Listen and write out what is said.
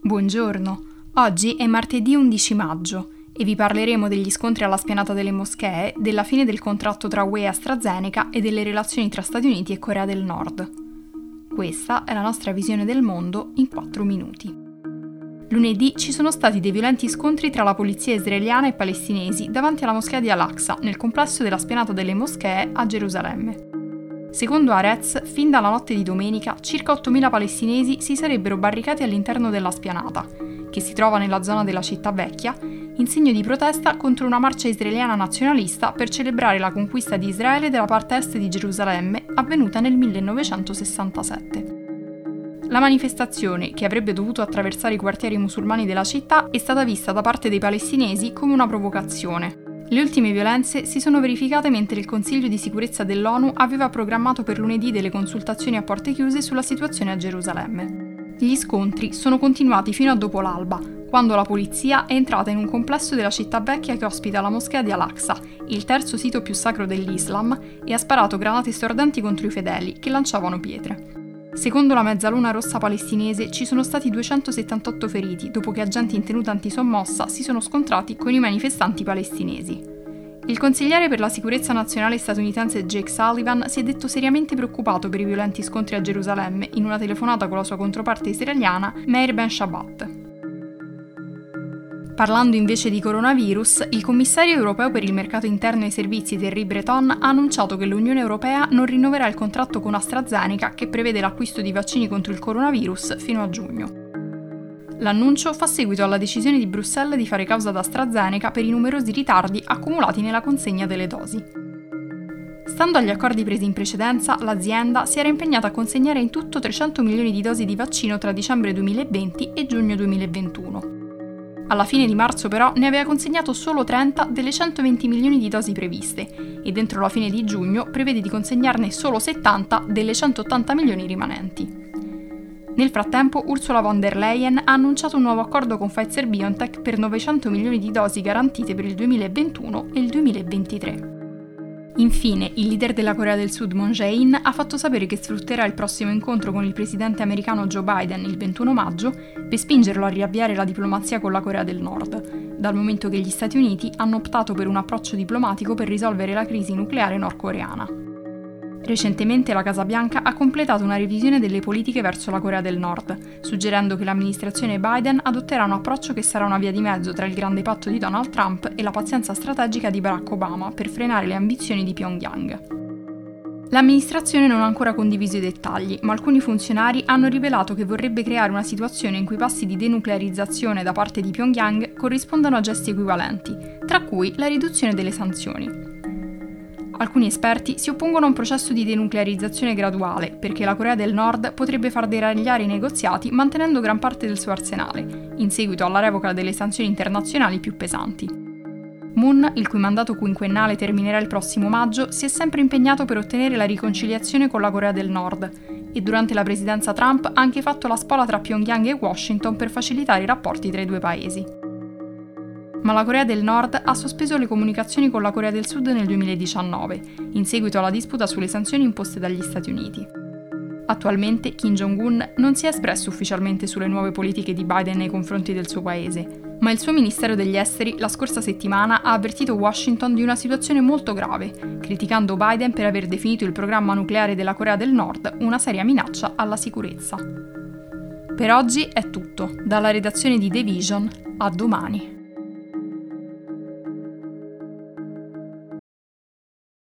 Buongiorno, oggi è martedì 11 maggio e vi parleremo degli scontri alla spianata delle moschee, della fine del contratto tra UE e AstraZeneca e delle relazioni tra Stati Uniti e Corea del Nord. Questa è la nostra visione del mondo in 4 minuti. Lunedì ci sono stati dei violenti scontri tra la polizia israeliana e palestinesi davanti alla moschea di Al-Aqsa, nel complesso della spianata delle moschee a Gerusalemme. Secondo Arez, fin dalla notte di domenica, circa 8.000 palestinesi si sarebbero barricati all'interno della spianata, che si trova nella zona della città vecchia, in segno di protesta contro una marcia israeliana nazionalista per celebrare la conquista di Israele della parte est di Gerusalemme avvenuta nel 1967. La manifestazione, che avrebbe dovuto attraversare i quartieri musulmani della città, è stata vista da parte dei palestinesi come una provocazione, le ultime violenze si sono verificate mentre il Consiglio di sicurezza dell'ONU aveva programmato per lunedì delle consultazioni a porte chiuse sulla situazione a Gerusalemme. Gli scontri sono continuati fino a dopo l'alba, quando la polizia è entrata in un complesso della città vecchia che ospita la moschea di Al-Aqsa, il terzo sito più sacro dell'Islam, e ha sparato granate stordenti contro i fedeli, che lanciavano pietre. Secondo la Mezzaluna Rossa palestinese ci sono stati 278 feriti dopo che agenti in tenuta antisommossa si sono scontrati con i manifestanti palestinesi. Il consigliere per la sicurezza nazionale statunitense Jake Sullivan si è detto seriamente preoccupato per i violenti scontri a Gerusalemme in una telefonata con la sua controparte israeliana Meir Ben Shabbat. Parlando invece di coronavirus, il commissario europeo per il mercato interno e i servizi Thierry Breton ha annunciato che l'Unione Europea non rinnoverà il contratto con AstraZeneca che prevede l'acquisto di vaccini contro il coronavirus fino a giugno. L'annuncio fa seguito alla decisione di Bruxelles di fare causa ad AstraZeneca per i numerosi ritardi accumulati nella consegna delle dosi. Stando agli accordi presi in precedenza, l'azienda si era impegnata a consegnare in tutto 300 milioni di dosi di vaccino tra dicembre 2020 e giugno 2021. Alla fine di marzo però ne aveva consegnato solo 30 delle 120 milioni di dosi previste e dentro la fine di giugno prevede di consegnarne solo 70 delle 180 milioni rimanenti. Nel frattempo Ursula von der Leyen ha annunciato un nuovo accordo con Pfizer BioNTech per 900 milioni di dosi garantite per il 2021 e il 2023. Infine, il leader della Corea del Sud Moon Jae-in ha fatto sapere che sfrutterà il prossimo incontro con il presidente americano Joe Biden il 21 maggio per spingerlo a riavviare la diplomazia con la Corea del Nord, dal momento che gli Stati Uniti hanno optato per un approccio diplomatico per risolvere la crisi nucleare nordcoreana. Recentemente la Casa Bianca ha completato una revisione delle politiche verso la Corea del Nord, suggerendo che l'amministrazione Biden adotterà un approccio che sarà una via di mezzo tra il grande patto di Donald Trump e la pazienza strategica di Barack Obama per frenare le ambizioni di Pyongyang. L'amministrazione non ha ancora condiviso i dettagli, ma alcuni funzionari hanno rivelato che vorrebbe creare una situazione in cui i passi di denuclearizzazione da parte di Pyongyang corrispondano a gesti equivalenti, tra cui la riduzione delle sanzioni. Alcuni esperti si oppongono a un processo di denuclearizzazione graduale, perché la Corea del Nord potrebbe far deragliare i negoziati mantenendo gran parte del suo arsenale, in seguito alla revoca delle sanzioni internazionali più pesanti. Moon, il cui mandato quinquennale terminerà il prossimo maggio, si è sempre impegnato per ottenere la riconciliazione con la Corea del Nord e durante la presidenza Trump ha anche fatto la spola tra Pyongyang e Washington per facilitare i rapporti tra i due paesi ma la Corea del Nord ha sospeso le comunicazioni con la Corea del Sud nel 2019, in seguito alla disputa sulle sanzioni imposte dagli Stati Uniti. Attualmente Kim Jong-un non si è espresso ufficialmente sulle nuove politiche di Biden nei confronti del suo paese, ma il suo Ministero degli Esteri la scorsa settimana ha avvertito Washington di una situazione molto grave, criticando Biden per aver definito il programma nucleare della Corea del Nord una seria minaccia alla sicurezza. Per oggi è tutto, dalla redazione di The Vision a domani.